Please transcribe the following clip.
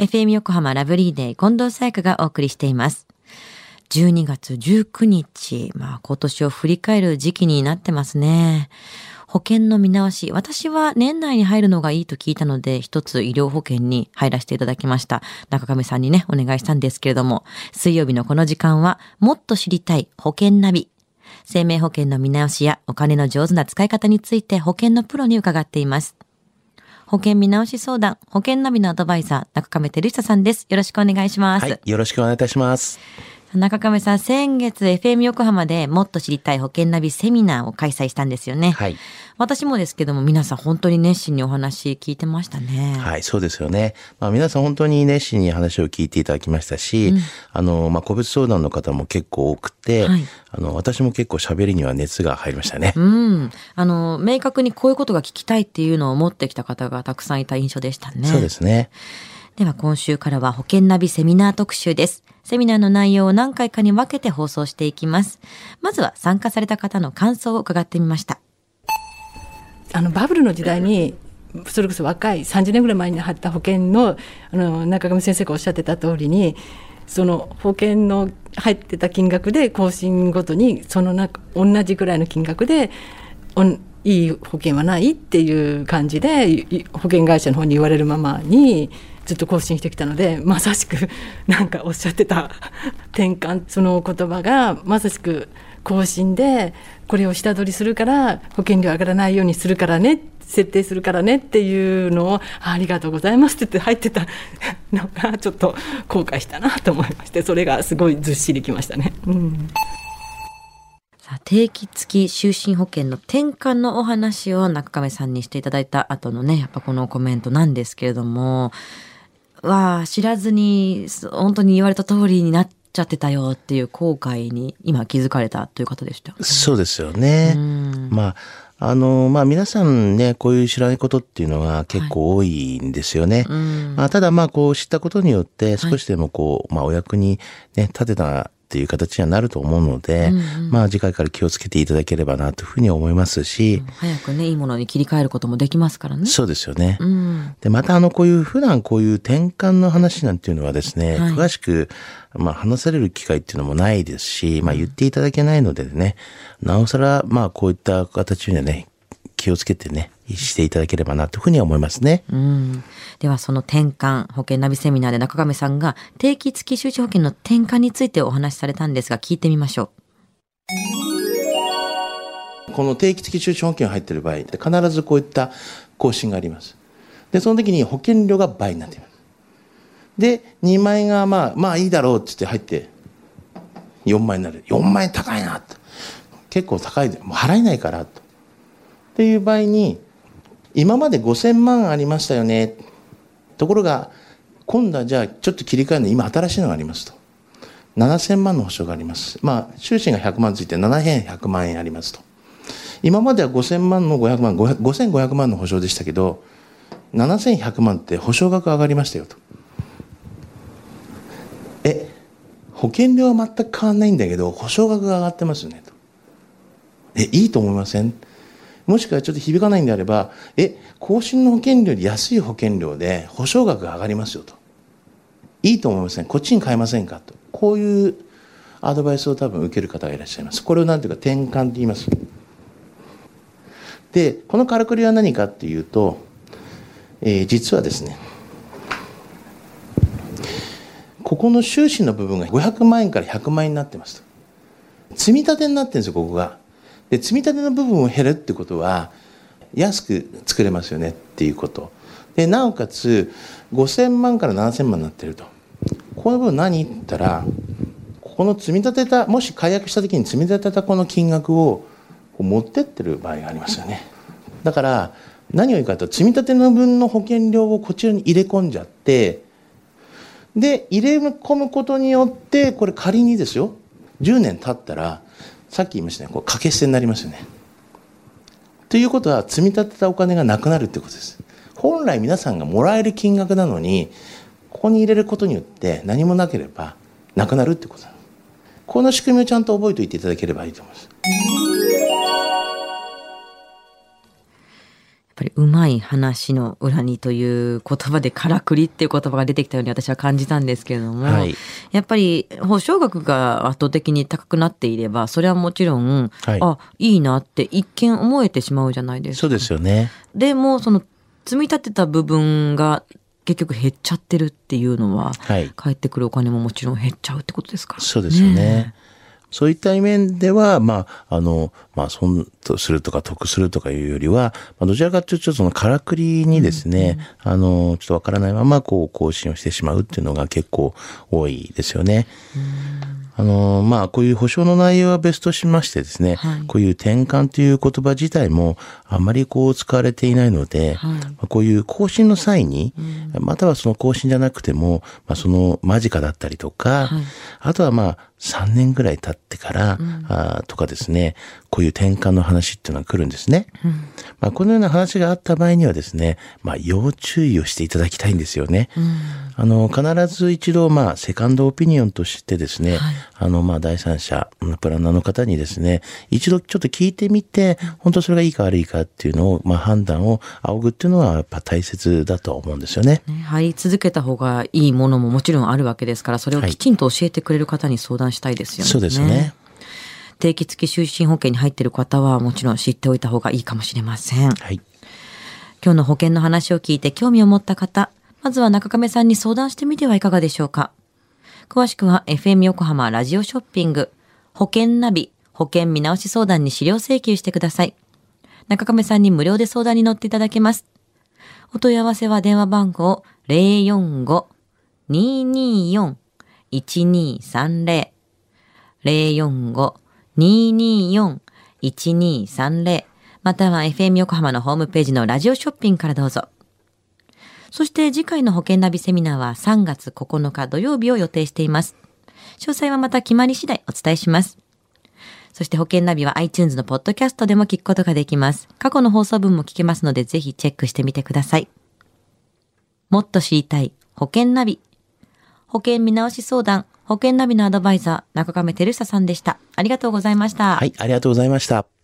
FM 横浜ラブリーデー近藤沙耶香がお送りしています。12月19日、まあ今年を振り返る時期になってますね。保険の見直し、私は年内に入るのがいいと聞いたので、一つ医療保険に入らせていただきました。中亀さんにね、お願いしたんですけれども、水曜日のこの時間は、もっと知りたい保険ナビ。生命保険の見直しやお金の上手な使い方について保険のプロに伺っています。保険見直し相談、保険ナビのアドバイザー、中亀照久さんです。よろしくお願いします。はい、よろしくお願いいたします。中亀さん、先月 FM 横浜でもっと知りたい保険ナビセミナーを開催したんですよね。はい。私もですけども、皆さん本当に熱心にお話聞いてましたね。はい、そうですよね。まあ皆さん本当に熱心に話を聞いていただきましたし、あの、まあ個別相談の方も結構多くて、はいあの、私も結構喋りには熱が入りましたね。うん。あの、明確にこういうことが聞きたいっていうのを持ってきた方がたくさんいた印象でしたね。そうですね。では今週からは保険ナビセミナー特集です。セミナーの内容を何回かに分けて放送していきます。まずは参加された方の感想を伺ってみました。あのバブルの時代にそれこそ若い30年ぐらい前に入った保険のあの中上先生がおっしゃってた通りにその保険の入ってた金額で更新ごとにその中同じぐらいの金額でおんいい保険はないっていう感じで保険会社の方に言われるままにずっと更新してきたのでまさしく なんかおっしゃってた転換その言葉がまさしく更新でこれを下取りするから保険料上がらないようにするからね設定するからねっていうのをありがとうございますって言って入ってた のがちょっと後悔したなと思いましてそれがすごいずっしりきましたね。うん定期付き就寝保険の転換のお話を中亀さんにしていただいた後のね、やっぱこのコメントなんですけれども、わあ、知らずに、本当に言われた通りになっちゃってたよっていう後悔に今気づかれたという方でした。そうですよね。まあ、あの、まあ皆さんね、こういう知らないことっていうのが結構多いんですよね。まあただまあこう知ったことによって少しでもこう、まあお役にね、立てたっていう形にはなると思うので、まあ次回から気をつけていただければなというふうに思いますし、早くね、いいものに切り替えることもできますからね。そうですよね。うん。で、またあの、こういう、普段こういう転換の話なんていうのはですね、はい詳しく、まあ話される機会っていうのもないですし、まあ言っていただけないのでね、なおさら、まあこういった形にはね、気をつけてね、していただければなというふうには思いますね。うん。ではその転換、保険ナビセミナーで中亀さんが定期付き収支保険の転換についてお話しされたんですが、聞いてみましょこの定期的収支保険が入っている場合って必ずこういった更新があります。で、その時に保険料が倍になっています。で、2万円がまあ、まあいいだろうって言って入って、4万円になる。4万円高いなと。結構高いで、もう払えないからと。っていう場合に、今まで5000万ありましたよね。ところが、今度はじゃあちょっと切り替えるの今新しいのがありますと。7000万の保証があります。まあ、収支が100万ついて7100万円ありますと。今までは5000万の500万、5500万の保証でしたけど、7100万って保証額上がりましたよと。え、保険料は全く変わんないんだけど、保証額が上がってますよねと。え、いいと思いません？もしくはちょっと響かないんであれば、え、更新の保険料より安い保険料で保証額が上がりますよと。いいと思いません？こっちに変えませんかと。こういうアドバイスを多分受ける方がいらっしゃいます。これを何ていうか転換って言います。で、このからくりは何かっていうと、えー実はですね、ここの収支の部分が500万円から100万円になってますと。積み立てになってるんですよ、ここが。で、積み立ての部分を減るってことは、安く作れますよねっていうこと。で、なおかつ、5000万から7000万になってると。この部分何って言ったら、ここの積み立てた、もし解約した時に積み立てたこの金額を持ってってる場合がありますよね。だから、何を言うかというと、積み立ての分の保険料をこちらに入れ込んじゃって、で、入れ込むことによって、これ仮にですよ、10年経ったら、さっき言いましたね、こう掛け捨てになりますよね。ということは、積み立てたお金がなくなるということです。本来皆さんがもらえる金額なのに、ここに入れることによって何もなければなくなるってことなの。この仕組みをちゃんと覚えておいていただければいいと思います。ぱりうまい話の裏にという言葉でからくりっていう言葉が出てきたように私は感じたんですけれども、はいやっぱり保証額が圧倒的に高くなっていればそれはもちろん、はいあいいなって一見思えてしまうじゃないですか。そうですよね。でもその積み立てた部分が結局減っちゃってるっていうのは、はい。返ってくるお金ももちろん減っちゃうってことですからそうですよね。そういった面では、まあ、あの、まあ、損とするとか得するとかいうよりは、まあ、どちらかというと、そのからくりにですね、あの、ちょっとわからないまま、こう、更新をしてしまうっていうのが結構多いですよね。あの、まあ、こういう保証の内容は別としましてですね、はい。こういう転換という言葉自体もあまりこう使われていないので、はい。まあこういう更新の際に、またはその更新じゃなくても、まあ、その間近だったりとか、はい。あとはまあ3年ぐらい経ってから、あーとかですね、こういう転換の話っていうのが来るんですね。まあ、このような話があった場合にはですね、まあ、要注意をしていただきたいんですよね。あの、必ず一度、まあ、セカンドオピニオンとしてですね、あの、まあ、第三者、うんプランナーの方にですね、一度ちょっと聞いてみて、本当それがいいか悪いかっていうのを、まあ、判断を仰ぐっていうのは、やっぱ大切だと思うんですよね。ね入り続けた方がいいものももちろんあるわけですからそれをきちんと教えてくれる方に相談したいですよね。そうですね。定期付き就寝保険に入っている方はもちろん知っておいた方がいいかもしれません。はい。今日の保険の話を聞いて興味を持った方、まずは中亀さんに相談してみてはいかがでしょうか。詳しくは FM 横浜ラジオショッピング、保険ナビ、保険見直し相談に資料請求してください。中亀さんに無料で相談に乗っていただけます。お問い合わせは電話番号045-224-1230 045-224-1230 224-1230または FM 横浜のホームページのラジオショッピングからどうぞ。そして次回の保険ナビセミナーは3月9日土曜日を予定しています。詳細はまた決まり次第お伝えします。そして保険ナビは iTunes のポッドキャストでも聞くことができます。過去の放送分も聞けますのでぜひチェックしてみてください。もっと知りたい保険ナビ。保険見直し相談、保険ナビのアドバイザー、中亀照久さんでした。ありがとうございました。はい、ありがとうございました。